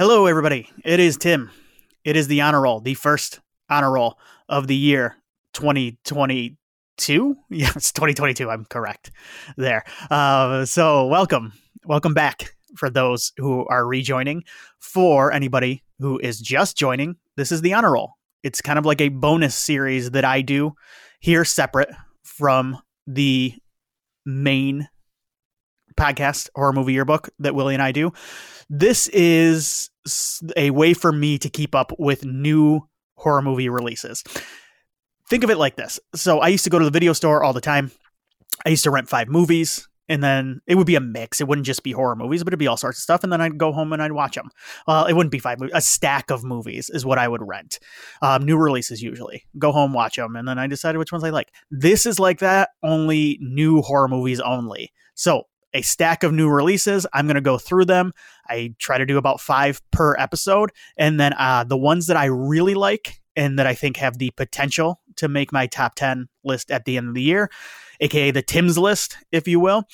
Hello, everybody. It is Tim. It is the honor roll, the first honor roll of the year 2022. Yeah, it's 2022. I'm correct there. Uh, so, welcome. Welcome back for those who are rejoining. For anybody who is just joining, this is the honor roll. It's kind of like a bonus series that I do here separate from the main podcast horror movie yearbook that Willie and I do. This is a way for me to keep up with new horror movie releases. Think of it like this. So I used to go to the video store all the time. I used to rent five movies and then it would be a mix. It wouldn't just be horror movies, but it'd be all sorts of stuff. And then I'd go home and I'd watch them. Well, it wouldn't be five movies. A stack of movies is what I would rent. Um, new releases usually. Go home, watch them, and then I decided which ones I like. This is like that, only new horror movies only. So a stack of new releases. I'm going to go through them. I try to do about five per episode. And then uh, the ones that I really like and that I think have the potential to make my top 10 list at the end of the year, aka the Tim's list, if you will,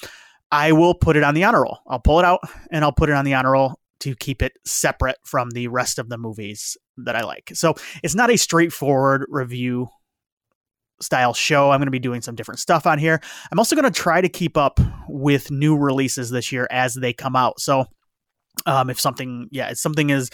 I will put it on the honor roll. I'll pull it out and I'll put it on the honor roll to keep it separate from the rest of the movies that I like. So it's not a straightforward review style show. I'm going to be doing some different stuff on here. I'm also going to try to keep up with new releases this year as they come out. So, um, if something, yeah, if something is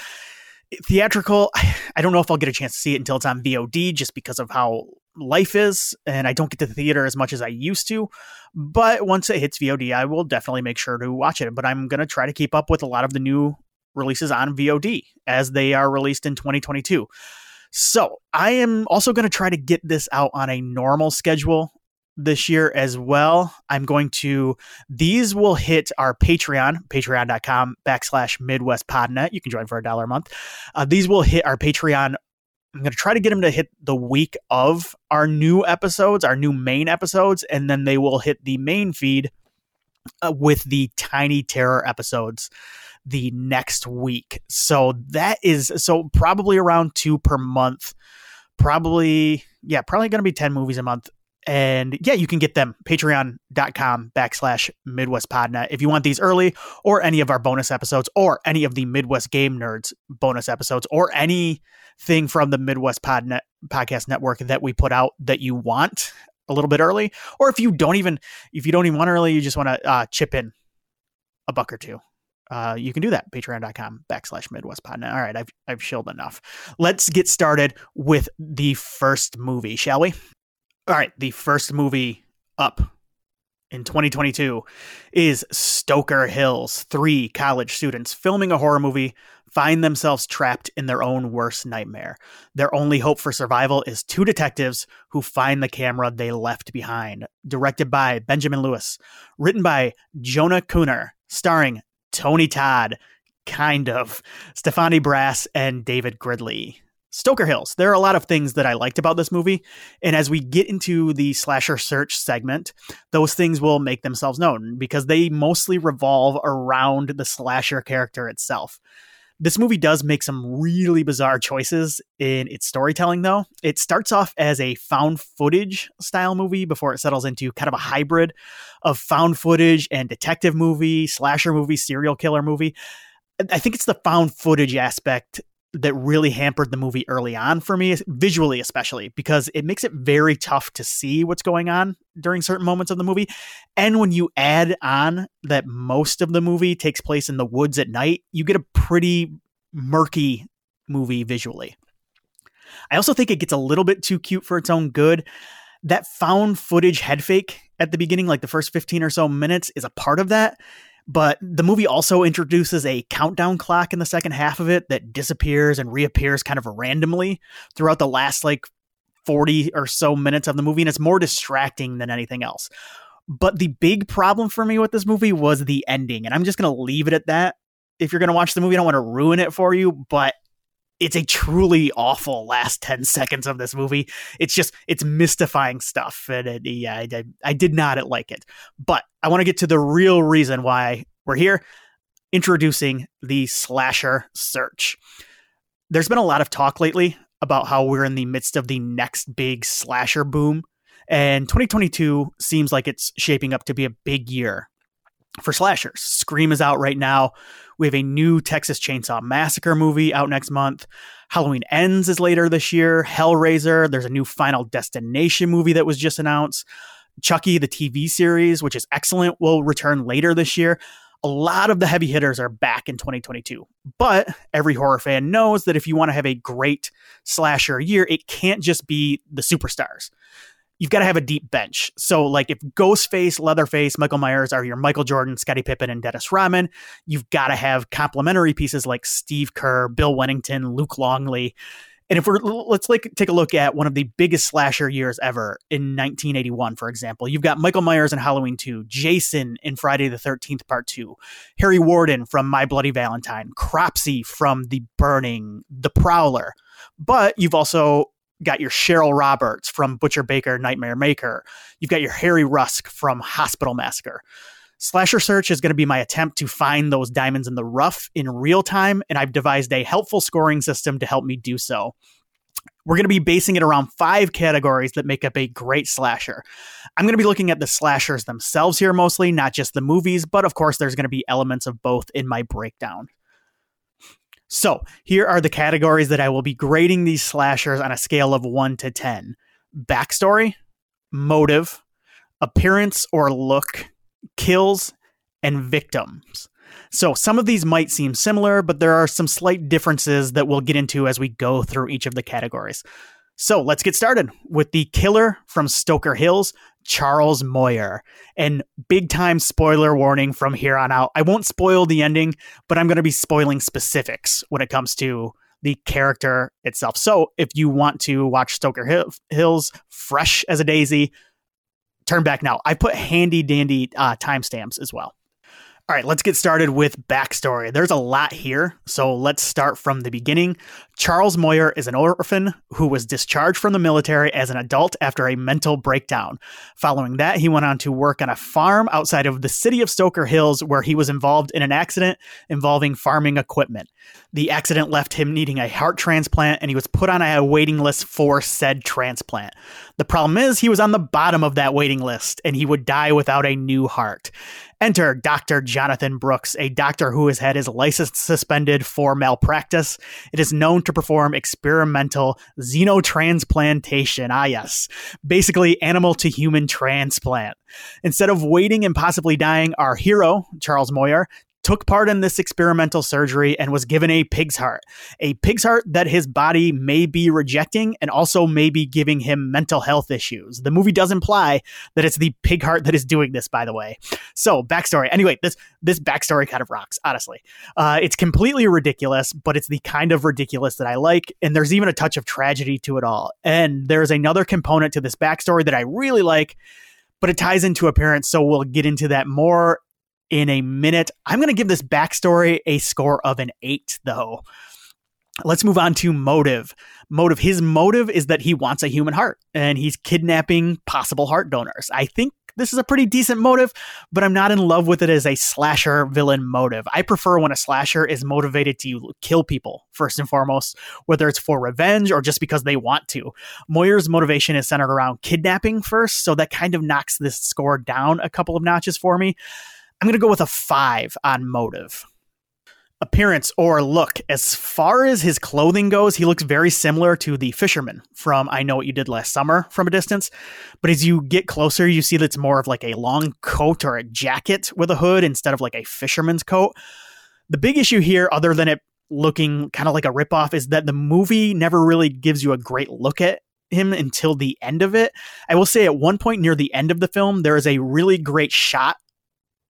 theatrical, I don't know if I'll get a chance to see it until it's on VOD just because of how life is and I don't get to the theater as much as I used to. But once it hits VOD, I will definitely make sure to watch it. But I'm going to try to keep up with a lot of the new releases on VOD as they are released in 2022. So I am also going to try to get this out on a normal schedule this year as well. I'm going to, these will hit our Patreon, patreon.com backslash Midwest Podnet. You can join for a dollar a month. Uh, these will hit our Patreon. I'm going to try to get them to hit the week of our new episodes, our new main episodes, and then they will hit the main feed uh, with the Tiny Terror episodes the next week. So that is so probably around two per month. Probably, yeah, probably going to be 10 movies a month. And yeah, you can get them patreon.com backslash Midwest Podnet if you want these early or any of our bonus episodes or any of the Midwest Game Nerds bonus episodes or anything from the Midwest Podnet podcast network that we put out that you want a little bit early. Or if you don't even, if you don't even want early, you just want to uh, chip in a buck or two uh, you can do that patreon.com backslash midwest podnet all right i've, I've shilled enough. Let's get started with the first movie shall we? All right the first movie up in 2022 is stoker hills. Three college students filming a horror movie find themselves trapped in their own worst nightmare. Their only hope for survival is two detectives who find the camera they left behind. Directed by benjamin louis. Written by jonah kuhner starring Tony Todd, kind of, Stephanie Brass, and David Gridley. Stoker Hills. There are a lot of things that I liked about this movie. And as we get into the slasher search segment, those things will make themselves known because they mostly revolve around the slasher character itself. This movie does make some really bizarre choices in its storytelling, though. It starts off as a found footage style movie before it settles into kind of a hybrid of found footage and detective movie, slasher movie, serial killer movie. I think it's the found footage aspect that really hampered the movie early on for me, visually especially, because it makes it very tough to see what's going on during certain moments of the movie. And when you add on that most of the movie takes place in the woods at night, you get a pretty murky movie visually. I also think it gets a little bit too cute for its own good. That found footage head fake at the beginning, like the first 15 or so minutes, is a part of that but the movie also introduces a countdown clock in the second half of it that disappears and reappears kind of randomly throughout the last like 40 or so minutes of the movie. And it's more distracting than anything else. But the big problem for me with this movie was the ending. And I'm just going to leave it at that. If you're going to watch the movie, I don't want to ruin it for you, but it's a truly awful last 10 seconds of this movie. It's just, it's mystifying stuff. And it, yeah, I, I did not like it. But I want to get to the real reason why we're here introducing the slasher search. There's been a lot of talk lately about how we're in the midst of the next big slasher boom. And 2022 seems like it's shaping up to be a big year for slashers. Scream is out right now. We have a new Texas Chainsaw Massacre movie out next month. Halloween Ends is later this year. Hellraiser. There's a new Final Destination movie that was just announced. Chucky, the TV series, which is excellent, will return later this year. A lot of the heavy hitters are back in 2022. But every horror fan knows that if you want to have a great slasher year, it can't just be the superstars you've got to have a deep bench. So, like, if Ghostface, Leatherface, Michael Myers are your Michael Jordan, Scottie Pippen, and Dennis Rodman, you've got to have complementary pieces like Steve Kerr, Bill Wennington, Luke Longley. And if we're let's like take a look at one of the biggest slasher years ever in 1981, for example, you've got Michael Myers in Halloween 2, Jason in Friday the 13th Part 2, Harry Warden from My Bloody Valentine, Cropsy from The Burning, The Prowler. But you've also got your Cheryl Roberts from Butcher Baker Nightmare Maker. You've got your Harry Rusk from Hospital Massacre. Slasher Search is going to be my attempt to find those diamonds in the rough in real time, and I've devised a helpful scoring system to help me do so. We're going to be basing it around five categories that make up a great slasher. I'm going to be looking at the slashers themselves here mostly, not just the movies, but of course, there's going to be elements of both in my breakdown. So, here are the categories that I will be grading these slashers on a scale of 1 to 10 backstory, motive, appearance or look, kills, and victims. So, some of these might seem similar, but there are some slight differences that we'll get into as we go through each of the categories. So, let's get started with the killer from Stoker Hills, Charles Moyer. And big time spoiler warning from here on out. I won't spoil the ending, but I'm going to be spoiling specifics when it comes to the character itself. So if you want to watch Stoker Hills fresh as a daisy, turn back now. I put handy dandy uh, timestamps as well. All right, let's get started with backstory. There's a lot here, so let's start from the beginning. Charles Moyer is an orphan who was discharged from the military as an adult after a mental breakdown. Following that, he went on to work on a farm outside of the city of Stoker Hills where he was involved in an accident involving farming equipment. The accident left him needing a heart transplant and he was put on a waiting list for said transplant. The problem is, he was on the bottom of that waiting list and he would die without a new heart. Enter Dr. Jonathan Brooks, a doctor who has had his license suspended for malpractice. It is known to perform experimental xenotransplantation. Ah, yes. Basically, animal to human transplant. Instead of waiting and possibly dying, our hero, Charles Moyer, took part in this experimental surgery and was given a pig's heart. A pig's heart that his body may be rejecting and also may be giving him mental health issues. The movie does imply that it's the pig heart that is doing this, by the way. So, backstory. Anyway, this this backstory kind of rocks, honestly. Uh, it's completely ridiculous, but it's the kind of ridiculous that I like. And there's even a touch of tragedy to it all. And there's another component to this backstory that I really like but it ties into appearance. So we'll get into that more in a minute. I'm going to give this backstory a score of an eight, though. Let's move on to motive. Motive. His motive is that he wants a human heart and he's kidnapping possible heart donors. I think this is a pretty decent motive, but I'm not in love with it as a slasher villain motive. I prefer when a slasher is motivated to kill people, first and foremost, whether it's for revenge or just because they want to. Moyer's motivation is centered around kidnapping first, so that kind of knocks this score down a couple of notches for me. I'm going to go with a five on motive. Appearance or look. As far as his clothing goes, he looks very similar to the fisherman from I Know What You Did Last Summer from a distance. But as you get closer, you see that it's more of like a long coat or a jacket with a hood instead of like a fisherman's coat. The big issue here, other than it looking kind of like a ripoff, is that the movie never really gives you a great look at him until the end of it. I will say at one point near the end of the film, there is a really great shot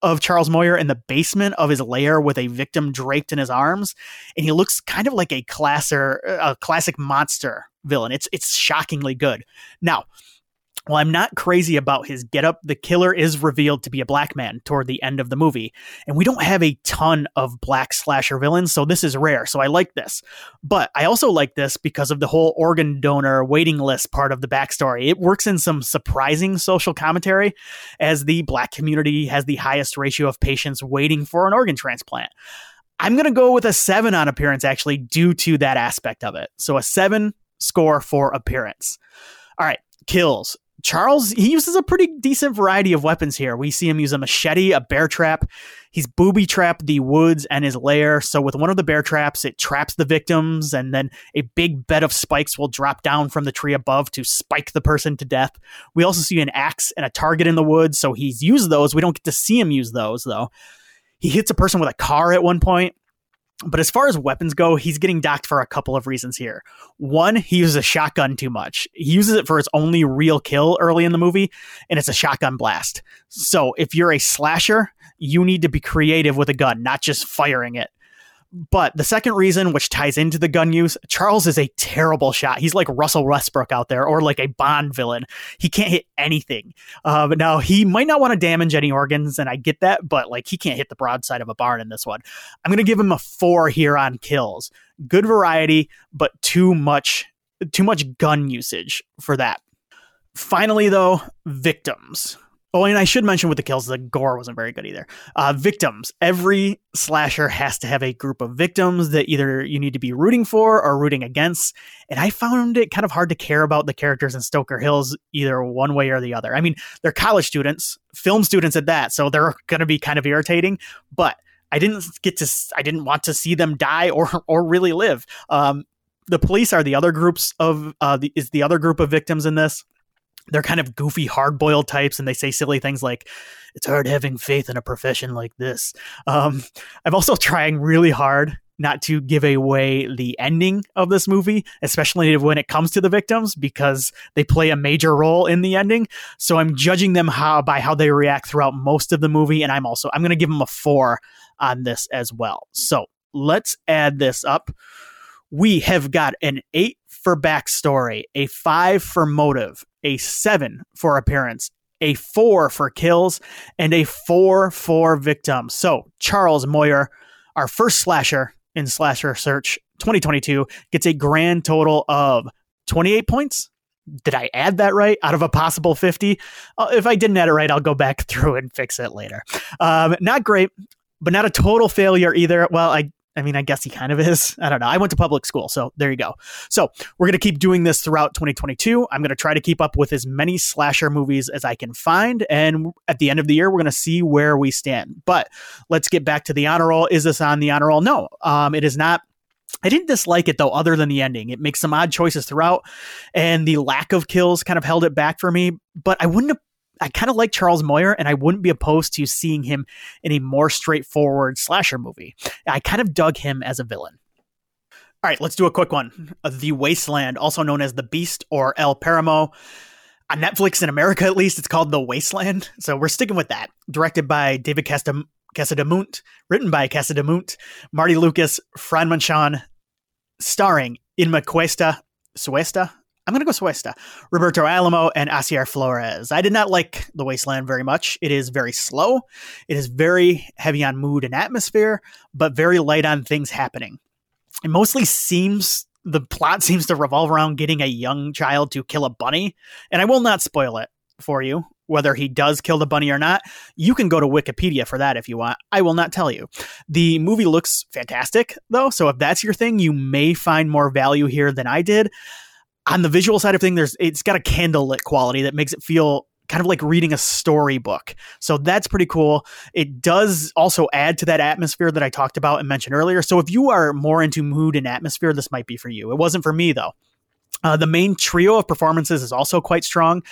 of Charles Moyer in the basement of his lair with a victim draped in his arms, and he looks kind of like a classer, a classic monster villain. It's it's shockingly good. Now, while I'm not crazy about his getup, the killer is revealed to be a black man toward the end of the movie. And we don't have a ton of black slasher villains, so this is rare. So I like this. But I also like this because of the whole organ donor waiting list part of the backstory. It works in some surprising social commentary, as the black community has the highest ratio of patients waiting for an organ transplant. I'm going to go with a seven on appearance, actually, due to that aspect of it. So a seven score for appearance. All right, kills Charles, he uses a pretty decent variety of weapons here. We see him use a machete, a bear trap. He's booby trapped the woods and his lair. So with one of the bear traps, it traps the victims, and then a big bed of spikes will drop down from the tree above to spike the person to death. We also see an axe and a target in the woods, so he's used those. We don't get to see him use those though. He hits a person with a car at one point. But as far as weapons go, he's getting docked for a couple of reasons here. One, he uses a shotgun too much. He uses it for his only real kill early in the movie, and it's a shotgun blast. So if you're a slasher, you need to be creative with a gun, not just firing it. But the second reason, which ties into the gun use, Charles is a terrible shot. He's like Russell Westbrook out there, or like a Bond villain. He can't hit anything. Uh, now he might not want to damage any organs, and I get that, but like he can't hit the broadside of a barn in this one. I'm gonna give him a four here on kills. Good variety, but too much, too much gun usage for that. Finally, though, victims. Oh, and I should mention with the kills, the gore wasn't very good either. Uh, victims. Every slasher has to have a group of victims that either you need to be rooting for or rooting against. And I found it kind of hard to care about the characters in Stoker Hills either one way or the other. I mean, they're college students, film students at that, so they're going to be kind of irritating. But I didn't get to, I didn't want to see them die or or really live. Um, the police are the other groups of uh, the, is the other group of victims in this they're kind of goofy, hard boiled types, and they say silly things like, it's hard having faith in a profession like this. Um, I'm also trying really hard not to give away the ending of this movie, especially when it comes to the victims, because they play a major role in the ending. So I'm judging them how by how they react throughout most of the movie, and I'm also I'm going to give them a four on this as well. So let's add this up. We have got an eight for backstory, a five for motive, a seven for appearance, a four for kills, and a four for victims. So Charles Moyer, our first slasher in Slasher Search 2022, gets a grand total of 28 points. Did I add that right out of a possible 50? Uh, if I didn't add it right, I'll go back through and fix it later. Um, not great, but not a total failure either. Well, I I mean, I guess he kind of is. I don't know. I went to public school, so there you go. So we're going to keep doing this throughout 2022. I'm going to try to keep up with as many slasher movies as I can find. And at the end of the year, we're going to see where we stand. But let's get back to the honor roll. Is this on the honor roll? No, um, it is not. I didn't dislike it though, other than the ending. It makes some odd choices throughout, and the lack of kills kind of held it back for me. But I wouldn't have I kind of like Charles Moyer, and I wouldn't be opposed to seeing him in a more straightforward slasher movie. I kind of dug him as a villain. All right, let's do a quick one. The Wasteland, also known as The Beast or El Paramo. On Netflix in America, at least, it's called The Wasteland. So we're sticking with that. Directed by David Castam- written by Casademunt, Marty Lucas, Fran Manchon, starring Inma Cuesta, Suesta, I'm going to go Suesta, Roberto Alamo, and Asier Flores. I did not like The Wasteland very much. It is very slow. It is very heavy on mood and atmosphere, but very light on things happening. It mostly seems the plot seems to revolve around getting a young child to kill a bunny, and I will not spoil it for you whether he does kill the bunny or not. You can go to Wikipedia for that if you want. I will not tell you. The movie looks fantastic though, so if that's your thing, you may find more value here than I did on the visual side of things, there's it's got a candlelit quality that makes it feel kind of like reading a storybook. So that's pretty cool. It does also add to that atmosphere that I talked about and mentioned earlier. So if you are more into mood and atmosphere, this might be for you. It wasn't for me though. Uh, the main trio of performances is also quite strong.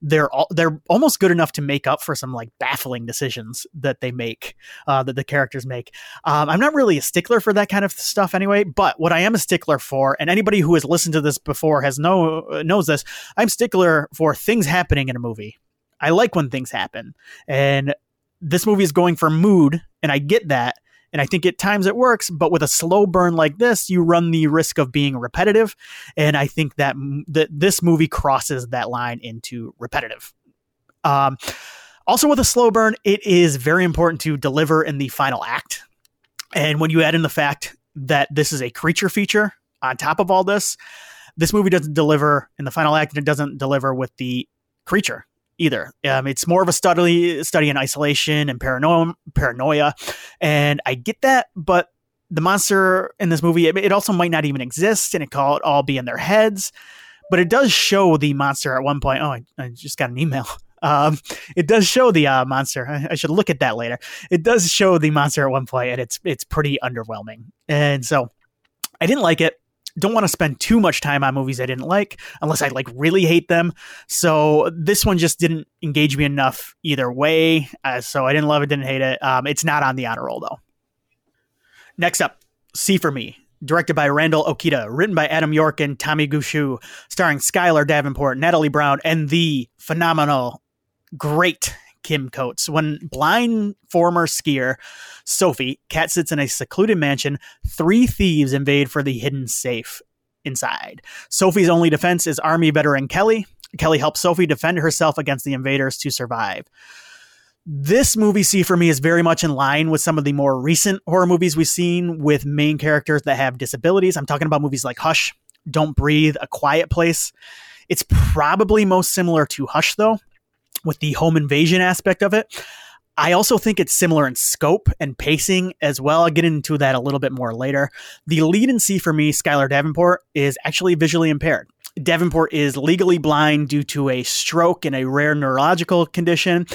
They're all, they're almost good enough to make up for some like baffling decisions that they make, uh, that the characters make. Um, I'm not really a stickler for that kind of stuff anyway, but what I am a stickler for, and anybody who has listened to this before has know knows this, I'm stickler for things happening in a movie. I like when things happen, and this movie is going for mood, and I get that and I think at times it works, but with a slow burn like this, you run the risk of being repetitive. And I think that, that this movie crosses that line into repetitive. Um, also, with a slow burn, it is very important to deliver in the final act. And when you add in the fact that this is a creature feature on top of all this, this movie doesn't deliver in the final act, and it doesn't deliver with the creature either. Um, it's more of a study study in isolation and paranoia, paranoia, and I get that, but the monster in this movie it, it also might not even exist, and it could all be in their heads. but it does show the monster at one point. Oh, I, I just got an email. Um, it does show the uh, monster. I, I, should look at that later. It does show the monster at one point, and it's it's pretty underwhelming. And so, I didn't like it. Don't want to spend too much time on movies I didn't like, unless I like really hate them. So this one just didn't engage me enough either way. Uh, so I didn't love it, didn't hate it. Um, it's not on the honor roll though. Next up, See for Me directed by Randall Okita, written by Adam York and Tommy Gushue, starring Skylar Davenport, Natalie Brown, and the phenomenal, great Kim Coates. When blind former skier Sophie cat sits in a secluded mansion, three thieves invade for the hidden safe inside. Sophie's only defense is Army veteran Kelly. Kelly helps Sophie defend herself against the invaders to survive this movie see for me is very much in line with some of the more recent horror movies we've seen with main characters that have disabilities i'm talking about movies like hush don't breathe a quiet place it's probably most similar to hush though with the home invasion aspect of it I also think it's similar in scope and pacing as well. I'll get into that a little bit more later. The lead in C for me, Skylar Davenport, is actually visually impaired. Davenport is legally blind due to a stroke and a rare neurological condition.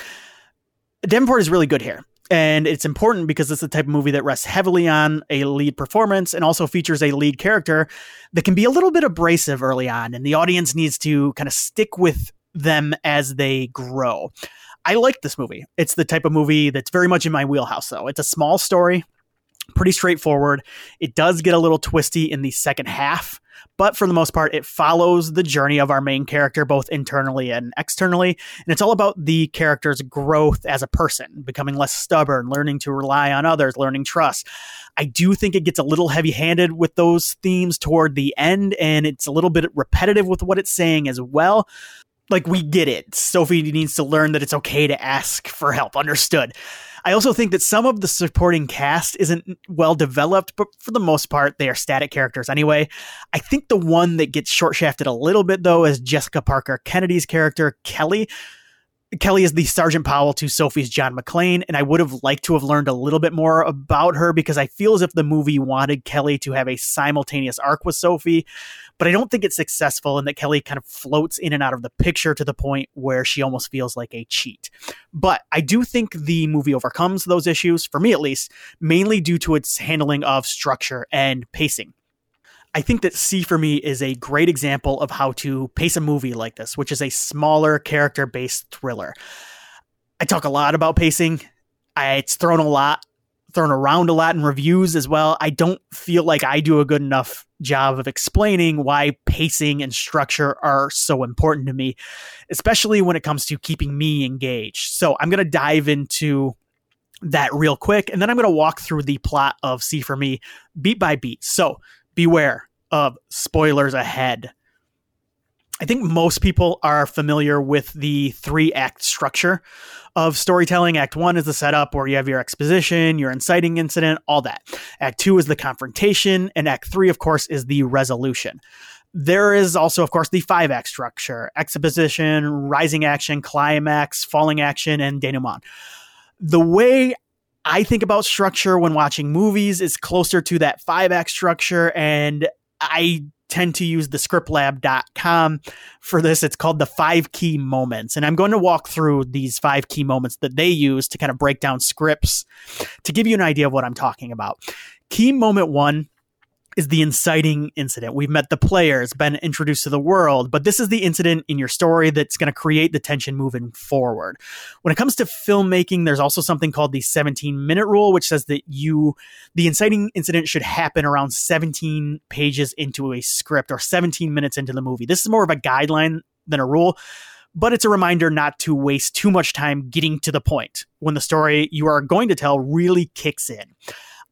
Davenport is really good here. And it's important because it's the type of movie that rests heavily on a lead performance and also features a lead character that can be a little bit abrasive early on. And the audience needs to kind of stick with them as they grow. I like this movie. It's the type of movie that's very much in my wheelhouse, though. It's a small story, pretty straightforward. It does get a little twisty in the second half, but for the most part, it follows the journey of our main character, both internally and externally. And it's all about the character's growth as a person, becoming less stubborn, learning to rely on others, learning trust. I do think it gets a little heavy handed with those themes toward the end, and it's a little bit repetitive with what it's saying as well like we get it. Sophie needs to learn that it's okay to ask for help. Understood. I also think that some of the supporting cast isn't well developed, but for the most part, they are static characters anyway. I think the one that gets short shafted a little bit, though, is Jessica Parker Kennedy's character, Kelly. Kelly is the Sergeant Powell to Sophie's John McClane, and I would have liked to have learned a little bit more about her because I feel as if the movie wanted Kelly to have a simultaneous arc with Sophie, but I don't think it's successful in that Kelly kind of floats in and out of the picture to the point where she almost feels like a cheat. But I do think the movie overcomes those issues, for me at least, mainly due to its handling of structure and pacing. I think that See for Me is a great example of how to pace a movie like this, which is a smaller character based thriller. I talk a lot about pacing. I, it's thrown a lot, thrown around a lot in reviews as well. I don't feel like I do a good enough job of explaining why pacing and structure are so important to me, especially when it comes to keeping me engaged. So I'm going to dive into that real quick, and then I'm going to walk through the plot of See for Me beat by beat. So beware of spoilers ahead. I think most people are familiar with the three act structure of storytelling. Act one is the setup where you have your exposition, your inciting incident, all that. Act two is the confrontation, and act three, of course, is the resolution. There is also, of course, the five act structure exposition, rising action, climax, falling action, and denouement. The way I think about structure when watching movies is closer to that five act structure. And I tend to use the scriptlab.com for this. It's called the five key moments. And I'm going to walk through these five key moments that they use to kind of break down scripts to give you an idea of what I'm talking about. Key moment one is the inciting incident. We've met the players, been introduced to the world, but this is the incident in your story that's going to create the tension moving forward. When it comes to filmmaking, there's also something called the 17 minute rule, which says that you, the inciting incident should happen around 17 pages into a script or 17 minutes into the movie. This is more of a guideline than a rule but it's a reminder not to waste too much time getting to the point when the story you are going to tell really kicks in.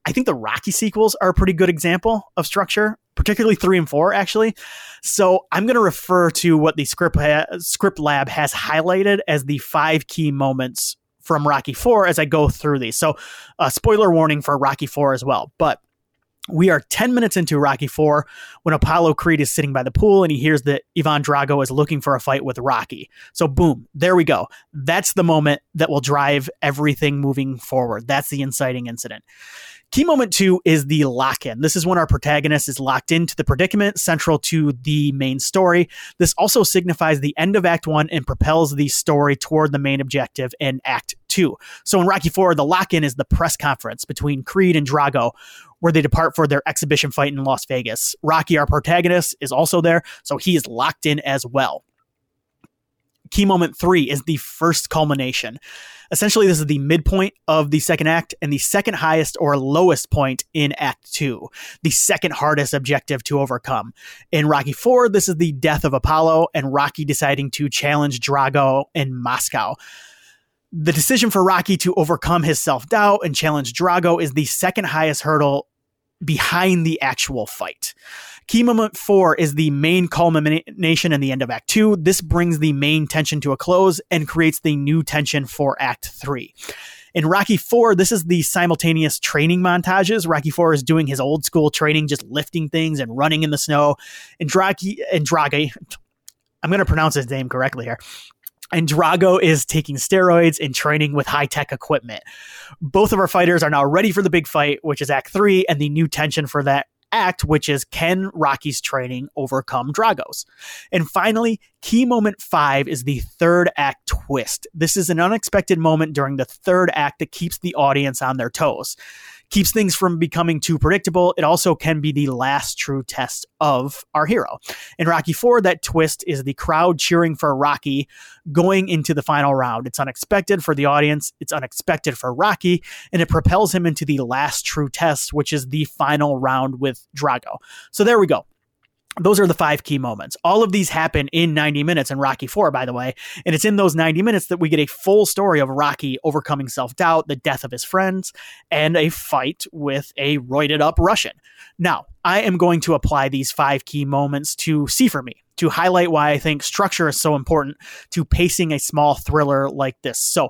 I think the Rocky sequels are a pretty good example of structure, particularly three and four, actually. So I'm going to refer to what the script ha- script lab has highlighted as the five key moments from Rocky Four as I go through these. So, uh, spoiler warning for Rocky Four as well, but. We are 10 minutes into Rocky 4 when Apollo Creed is sitting by the pool and he hears that Ivan Drago is looking for a fight with Rocky. So, boom, there we go. That's the moment that will drive everything moving forward. That's the inciting incident. Key moment two is the lock in. This is when our protagonist is locked into the predicament central to the main story. This also signifies the end of Act One and propels the story toward the main objective in Act Two. So in Rocky Four, the lock in is the press conference between Creed and Drago, where they depart for their exhibition fight in Las Vegas. Rocky, our protagonist, is also there, so he is locked in as well. Key moment three is the first culmination. Essentially, this is the midpoint of the second act and the second highest or lowest point in Act Two, the second hardest objective to overcome. In Rocky Four, this is the death of Apollo and Rocky deciding to challenge Drago in Moscow. The decision for Rocky to overcome his self doubt and challenge Drago is the second highest hurdle behind the actual fight. Key moment four is the main culmination in the end of Act Two. This brings the main tension to a close and creates the new tension for Act Three. In Rocky Four, this is the simultaneous training montages. Rocky Four is doing his old school training, just lifting things and running in the snow. And Draghi and Draghi, I'm going to pronounce his name correctly here. And Drago is taking steroids and training with high tech equipment. Both of our fighters are now ready for the big fight, which is Act Three, and the new tension for that act, which is can Rocky's training overcome Drago's? And finally, key moment five is the third act twist. This is an unexpected moment during the third act that keeps the audience on their toes keeps things from becoming too predictable. It also can be the last true test of our hero. In Rocky 4, that twist is the crowd cheering for Rocky going into the final round. It's unexpected for the audience, it's unexpected for Rocky, and it propels him into the last true test, which is the final round with Drago. So there we go those are the five key moments. All of these happen in 90 minutes in Rocky 4, by the way. And it's in those 90 minutes that we get a full story of Rocky overcoming self doubt, the death of his friends, and a fight with a roided up Russian. Now, I am going to apply these five key moments to See For Me to highlight why I think structure is so important to pacing a small thriller like this. So,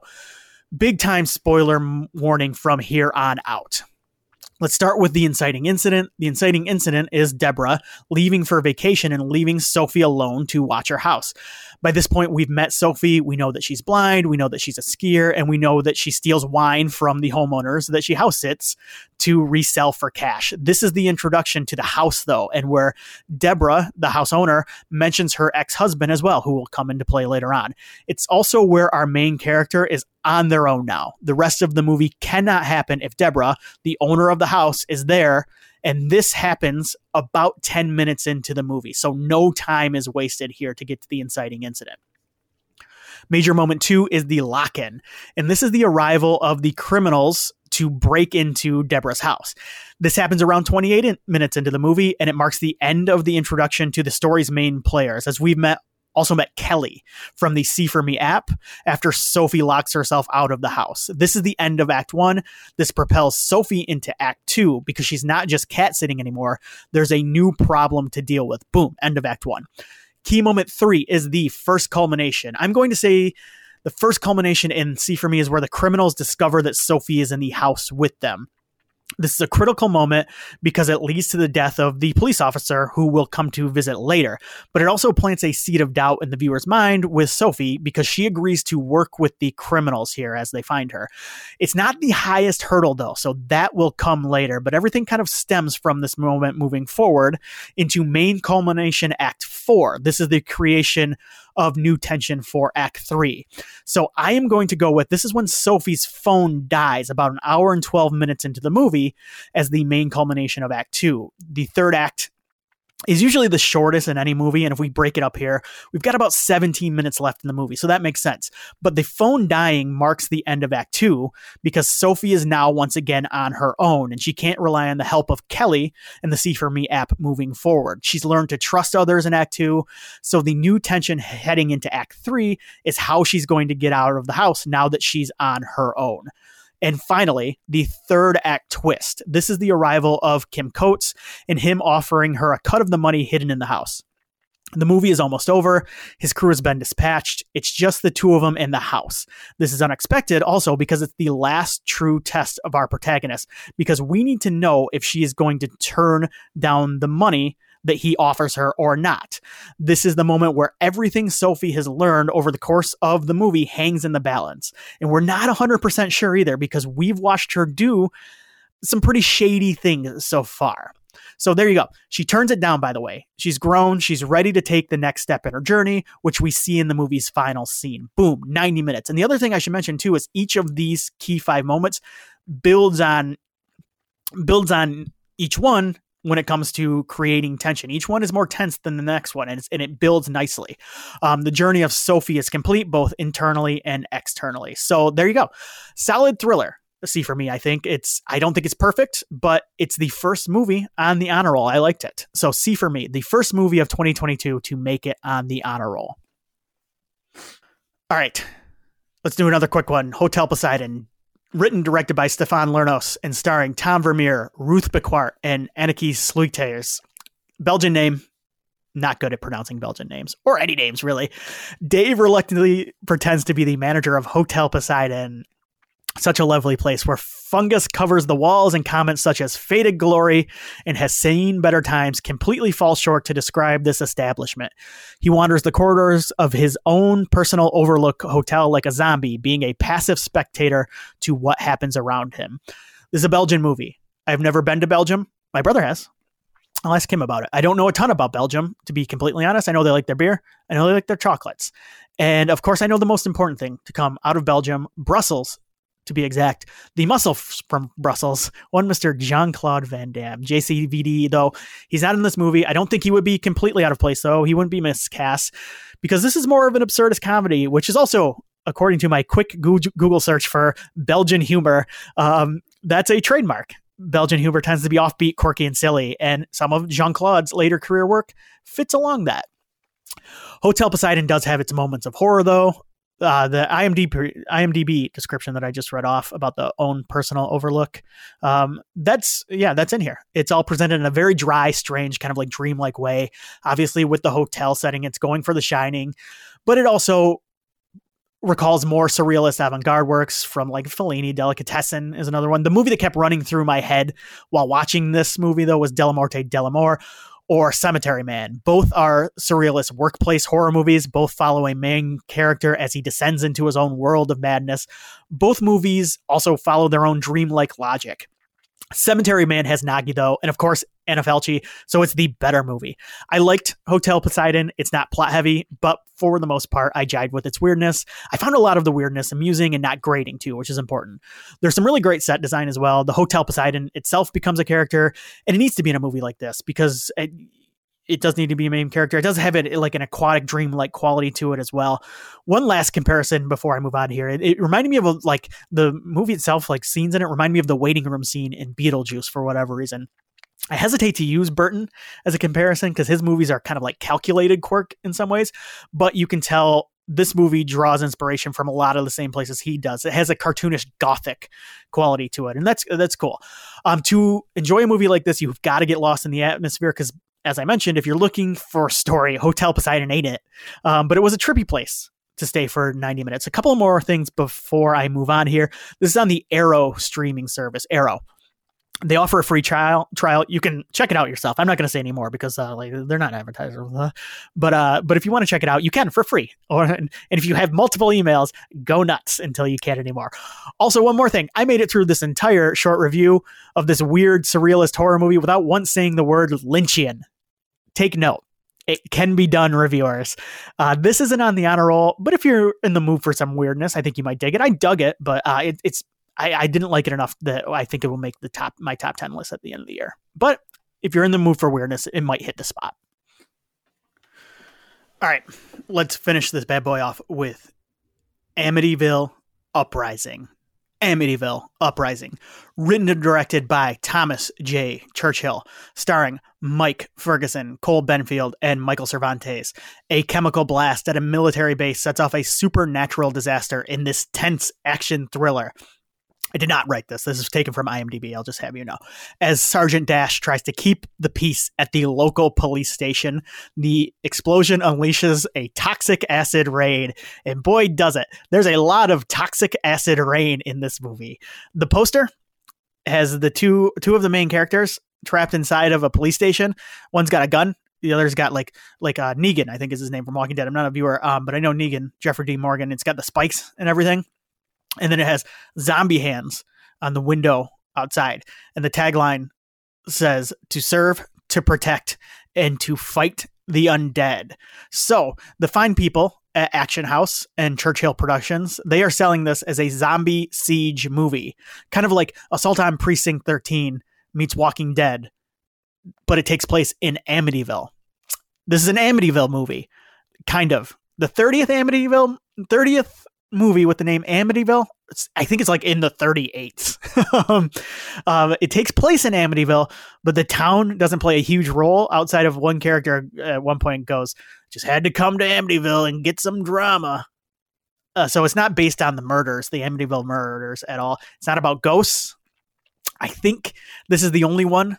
big time spoiler warning from here on out. Let's start with the inciting incident. The inciting incident is Deborah leaving for vacation and leaving Sophie alone to watch her house. By this point, we've met Sophie. We know that she's blind. We know that she's a skier, and we know that she steals wine from the homeowners that she house sits to resell for cash. This is the introduction to the house, though, and where Deborah, the house owner, mentions her ex husband as well, who will come into play later on. It's also where our main character is on their own now. The rest of the movie cannot happen if Deborah, the owner of the house, is there and this happens about 10 minutes into the movie. So no time is wasted here to get to the inciting incident. Major moment two is the lock in. And this is the arrival of the criminals to break into Deborah's house. This happens around 28 minutes into the movie, and it marks the end of the introduction to the story's main players, as we've met also met Kelly from the See For Me app after Sophie locks herself out of the house. This is the end of Act One. This propels Sophie into Act Two because she's not just cat sitting anymore. There's a new problem to deal with. Boom, end of Act One. Key moment three is the first culmination. I'm going to say the first culmination in See For Me is where the criminals discover that Sophie is in the house with them. This is a critical moment because it leads to the death of the police officer who will come to visit later. But it also plants a seed of doubt in the viewer's mind with Sophie because she agrees to work with the criminals here as they find her. It's not the highest hurdle though, so that will come later, but everything kind of stems from this moment moving forward into main culmination act 4. This is the creation of new tension for Act 3. So I am going to go with this is when Sophie's phone dies about an hour and 12 minutes into the movie as the main culmination of Act 2. The third act is usually the shortest in any movie. And if we break it up here, we've got about 17 minutes left in the movie. So that makes sense. But the phone dying marks the end of Act Two because Sophie is now once again on her own and she can't rely on the help of Kelly and the See For Me app moving forward. She's learned to trust others in Act Two. So the new tension heading into Act Three is how she's going to get out of the house now that she's on her own. And finally, the third act twist. This is the arrival of Kim Coates and him offering her a cut of the money hidden in the house. The movie is almost over. His crew has been dispatched. It's just the two of them in the house. This is unexpected also because it's the last true test of our protagonist because we need to know if she is going to turn down the money that he offers her or not. This is the moment where everything Sophie has learned over the course of the movie hangs in the balance. And we're not 100% sure either because we've watched her do some pretty shady things so far. So there you go. She turns it down, by the way. She's grown. She's ready to take the next step in her journey, which we see in the movie's final scene. Boom, 90 minutes. And the other thing I should mention too is each of these key five moments builds on builds on each one when it comes to creating tension. Each one is more tense than the next one, and, and it builds nicely. Um, the journey of Sophie is complete both internally and externally. So there you go. Solid thriller see for me. I think it's I don't think it's perfect, but it's the first movie on the honor roll. I liked it. So see for me, the first movie of 2022 to make it on the honor roll. All right. Let's do another quick one. Hotel Poseidon, written directed by Stefan Lernous and starring Tom Vermeir, Ruth Becquart, and Anneke Sluiters. Belgian name, not good at pronouncing Belgian names or any names really. Dave reluctantly pretends to be the manager of Hotel Poseidon such a lovely place where fungus covers the walls and comments such as faded glory and has seen better times completely fall short to describe this establishment. He wanders the corridors of his own personal overlook hotel like a zombie, being a passive spectator to what happens around him. This is a Belgian movie. I've never been to Belgium. My brother has. I'll ask him about it. I don't know a ton about Belgium, to be completely honest. I know they like their beer. I know they like their chocolates. And of course, I know the most important thing to come out of Belgium, Brussels, to be exact, the muscle from Brussels, one Mr. Jean Claude Van Damme. JCVD, though, he's not in this movie. I don't think he would be completely out of place, though. He wouldn't be miscast because this is more of an absurdist comedy, which is also, according to my quick Google search for Belgian humor, um, that's a trademark. Belgian humor tends to be offbeat, quirky, and silly, and some of Jean Claude's later career work fits along that. Hotel Poseidon does have its moments of horror, though uh, the IMDb IMDb description that I just read off about the own personal overlook. Um, that's yeah, that's in here. It's all presented in a very dry, strange, kind of like dreamlike way. Obviously, with the hotel setting, it's going for The Shining, but it also recalls more surrealist avant-garde works from like Fellini. Delicatessen is another one. The movie that kept running through my head while watching this movie though was Della Morte Dell'Amore, or Cemetery Man. Both are surrealist workplace horror movies. Both follow a main character as he descends into his own world of madness. Both movies also follow their own dreamlike logic. Cemetery Man has Gnaghi though, and of course Anna Falchi, so it's the better movie. I liked Hotel Poseidon. It's not plot heavy, but for the most part, I jived with its weirdness. I found a lot of the weirdness amusing and not grating too, which is important. There's some really great set design as well. The Hotel Poseidon itself becomes a character, and it needs to be in a movie like this because it, it does need to be a main character. It does have it like an aquatic dream like quality to it as well. One last comparison before I move on here. It, it, reminded me of a, like the movie itself, like scenes in it remind me of the waiting room scene in Beetlejuice for whatever reason. I hesitate to use Burton as a comparison because his movies are kind of like calculated quirk in some ways, but you can tell this movie draws inspiration from a lot of the same places he does. It has a cartoonish gothic quality to it, and that's that's cool. Um, to enjoy a movie like this, you've got to get lost in the atmosphere because as I mentioned, if you're looking for a story, Hotel Poseidon ain't it. Um, but it was a trippy place to stay for 90 minutes. A couple more things before I move on here. This is on the Arrow streaming service, Arrow. They offer a free trial. Trial. You can check it out yourself. I'm not going to say anymore because uh, like they're not advertisers. But uh, but if you want to check it out, you can for free. Or and if you have multiple emails, go nuts until you can't anymore. Also, one more thing. I made it through this entire short review of this weird surrealist horror movie without once saying the word Lynchian take note. It can be done, reviewers. Uh, this isn't on the honor roll, but if you're in the mood for some weirdness, I think you might dig it. I dug it, but uh, it, it's I, I, didn't like it enough that I think it will make the top my top ten list at the end of the year. But if you're in the mood for weirdness, it might hit the spot. All right, let's finish this bad boy off with Amityville Uprising. Amityville Uprising, written and directed by Thomas J. Churchill, starring Mike Ferguson, Cole Benfield, and Michael Cervantes. A chemical blast at a military base sets off a supernatural disaster in this tense action thriller. I did not write this. This is taken from IMDb. I'll just have you know. As Sergeant Dash tries to keep the peace at the local police station, the explosion unleashes a toxic acid rain. And boy, does it. There's a lot of toxic acid rain in this movie. The poster has the two two of the main characters trapped inside of a police station. One's got a gun. The other's got like like uh, Negan, I think is his name from Walking Dead. I'm not a viewer, um, but I know Negan, Jeffrey D. Morgan. It's got the spikes and everything and then it has zombie hands on the window outside. And the tagline says to serve, to protect, and to fight the undead. So the fine people at Action House and Churchill Productions, they are selling this as a zombie siege movie, kind of like Assault on Precinct 13 meets Walking Dead, but it takes place in Amityville. This is an Amityville movie, kind of. The 30th Amityville, 30th movie with the name Amityville. I think it's like in the 38s. um, um, it takes place in Amityville, but the town doesn't play a huge role outside of one character at one point goes, just had to come to Amityville and get some drama. Uh, so it's not based on the murders, the Amityville murders at all. It's not about ghosts. I think this is the only one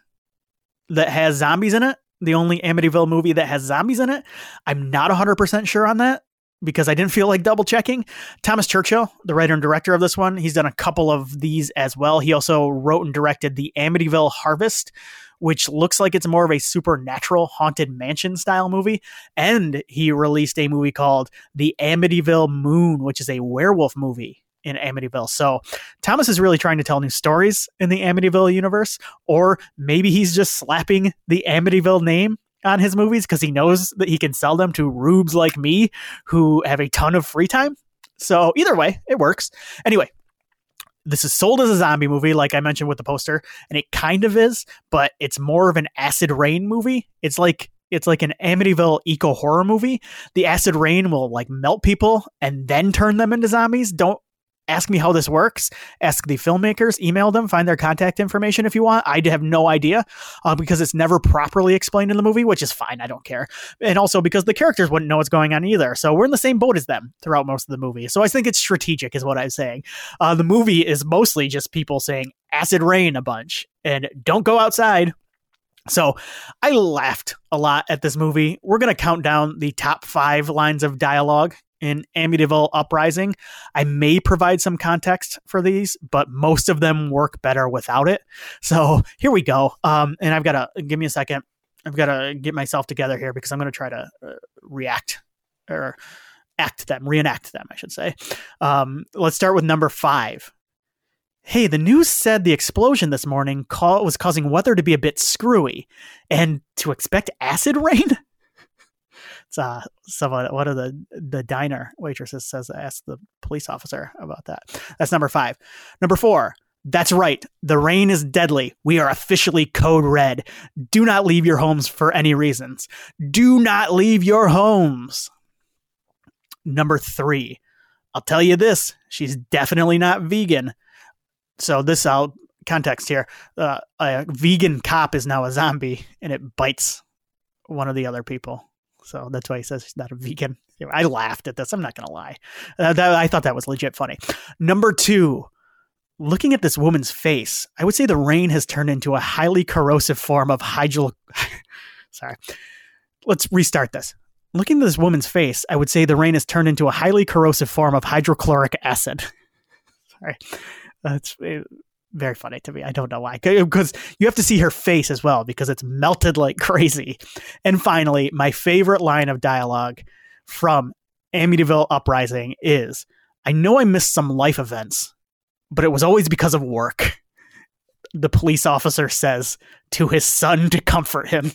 that has zombies in it. The only Amityville movie that has zombies in it. I'm not 100% sure on that because I didn't feel like double checking. Thomas Churchill, the writer and director of this one, he's done a couple of these as well. He also wrote and directed the Amityville Harvest, which looks like it's more of a supernatural haunted mansion style movie. And he released a movie called The Amityville Moon, which is a werewolf movie in Amityville. So Thomas is really trying to tell new stories in the Amityville universe, or maybe he's just slapping the Amityville name on his movies because he knows that he can sell them to rubes like me who have a ton of free time. So either way, it works. Anyway, this is sold as a zombie movie, like I mentioned with the poster, and it kind of is, but it's more of an acid rain movie. It's like it's like an Amityville eco horror movie. The acid rain will like melt people and then turn them into zombies. Don't ask me how this works. Ask the filmmakers, email them, find their contact information if you want. I have no idea uh, because it's never properly explained in the movie, which is fine. I don't care. And also because the characters wouldn't know what's going on either. So we're in the same boat as them throughout most of the movie. So I think it's strategic, is what I'm saying. Uh, the movie is mostly just people saying acid rain a bunch and don't go outside. So I laughed a lot at this movie. We're going to count down the top five lines of dialogue in Amityville Uprising. I may provide some context for these, but most of them work better without it. So here we go. Um, and I've got to give me a second. I've got to get myself together here because I'm going to try to uh, react or act them, reenact them, I should say. Um, let's start with number five. Hey, the news said the explosion this morning was causing weather to be a bit screwy and to expect acid rain? Uh someone one of the the diner waitresses says ask the police officer about that. That's number five. Number four that's right. The rain is deadly. We are officially code red. Do not leave your homes for any reasons. Do not leave your homes. Number three i'll tell you this she's definitely not vegan. So this out context here uh, a vegan cop is now a zombie and it bites one of the other people so that's why he says he's not a vegan. I laughed at this. I'm not going to lie. Uh, that, I thought that was legit funny. Number two, looking at this woman's face, I would say the rain has turned into a highly corrosive form of hydro. Sorry. Let's restart this. Looking at this woman's face, I would say the rain has turned into a highly corrosive form of hydrochloric acid. Sorry. That's very funny to me. I don't know why. Because you have to see her face as well because it's melted like crazy. And finally, my favorite line of dialogue from Amityville Uprising is I know I missed some life events, but it was always because of work. The police officer says to his son to comfort him.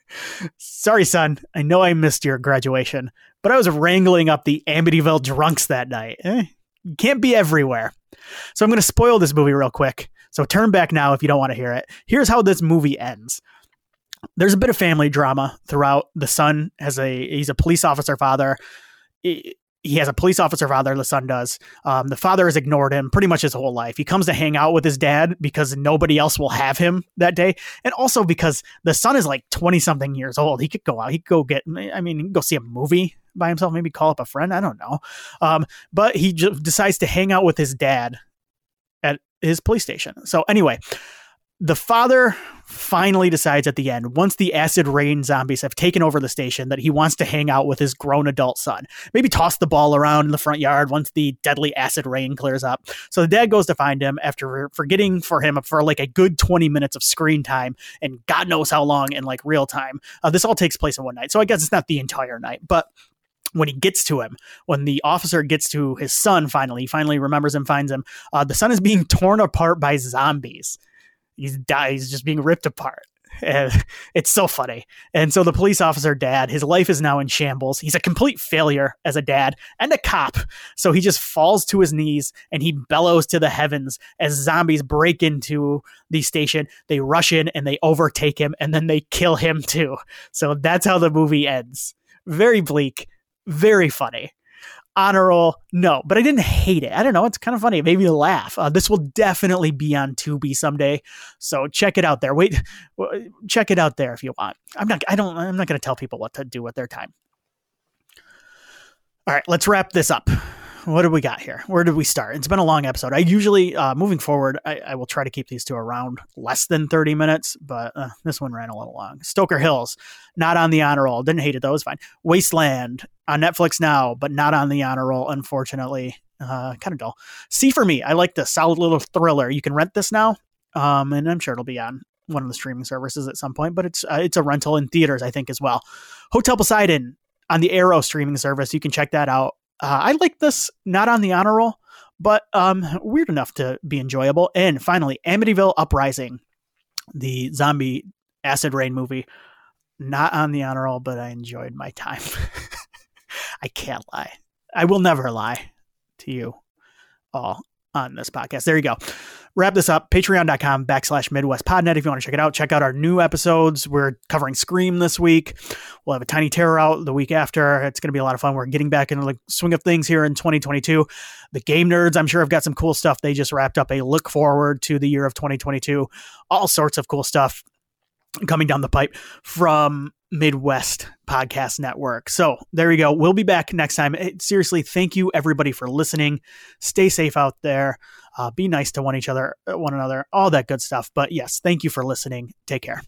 Sorry, son. I know I missed your graduation, but I was wrangling up the Amityville drunks that night. Eh, can't be everywhere. So I'm going to spoil this movie real quick. So turn back now if you don't want to hear it. Here's how this movie ends. There's a bit of family drama throughout. The son has a he's a police officer father. He, has a police officer father. The son does. Um, the father has ignored him pretty much his whole life. He comes to hang out with his dad because nobody else will have him that day, and also because the son is like twenty something years old. He could go out. He could go get. I mean, go see a movie by himself, maybe call up a friend. I don't know. Um, but he decides to hang out with his dad at his police station. So, anyway, the father finally decides at the end, once the acid rain zombies have taken over the station, that he wants to hang out with his grown adult son. Maybe toss the ball around in the front yard once the deadly acid rain clears up. So the dad goes to find him after forgetting for him for like a good 20 minutes of screen time and God knows how long in like real time. Uh, this all takes place in one night. So I guess it's not the entire night, but when he gets to him, when the officer gets to his son, finally, he finally remembers him, finds him. Uh, the son is being torn apart by zombies. He's dies, just being ripped apart. And it's so funny. And so the police officer dad, his life is now in shambles. He's a complete failure as a dad and a cop. So he just falls to his knees and he bellows to the heavens as zombies break into the station. They rush in and they overtake him and then they kill him too. So that's how the movie ends. Very bleak, very funny. Honor roll no but i didn't hate it. I don't know it's kind of funny. It made me laugh. Uh, this will definitely be on tubi someday so check it out there. Wait check it out there if you want. I'm not i don't i'm not going to tell people what to do with their time. All right let's wrap this up what do we got here? Where did we start? It's been a long episode. I usually, uh, moving forward, I, I, will try to keep these to around less than 30 minutes, but uh, this one ran a little long. Stoker Hills, not on the honor roll. Didn't hate it though. It was fine. Wasteland on Netflix now, but not on the honor roll, unfortunately. Uh, kind of dull. See for me, I like the solid little thriller. You can rent this now, um, and I'm sure it'll be on one of the streaming services at some point. But it's uh, it's a rental in theaters, I think, as well. Hotel Poseidon on the Arrow streaming service. You can check that out. Uh, I like this not on the honor roll, but um, weird enough to be enjoyable. And finally, Amityville Uprising, the zombie acid rain movie, not on the honor roll, but I enjoyed my time. I can't lie. I will never lie to you all on this podcast. There you go. Wrap this up. Patreon.com backslash Midwest Podnet if you want to check it out. Check out our new episodes. We're covering Scream this week. We'll have a Tiny Terror out the week after. It's going to be a lot of fun. We're getting back into the swing of things here in 2022. The game nerds, I'm sure, have got some cool stuff. They just wrapped up a look forward to the year of 2022. All sorts of cool stuff coming down the pipe from Midwest Podcast Network. So there you go. We'll be back next time. Seriously, thank you everybody for listening. Stay safe out there. Uh, be nice to one each other, one another, all that good stuff. But yes, thank you for listening. Take care.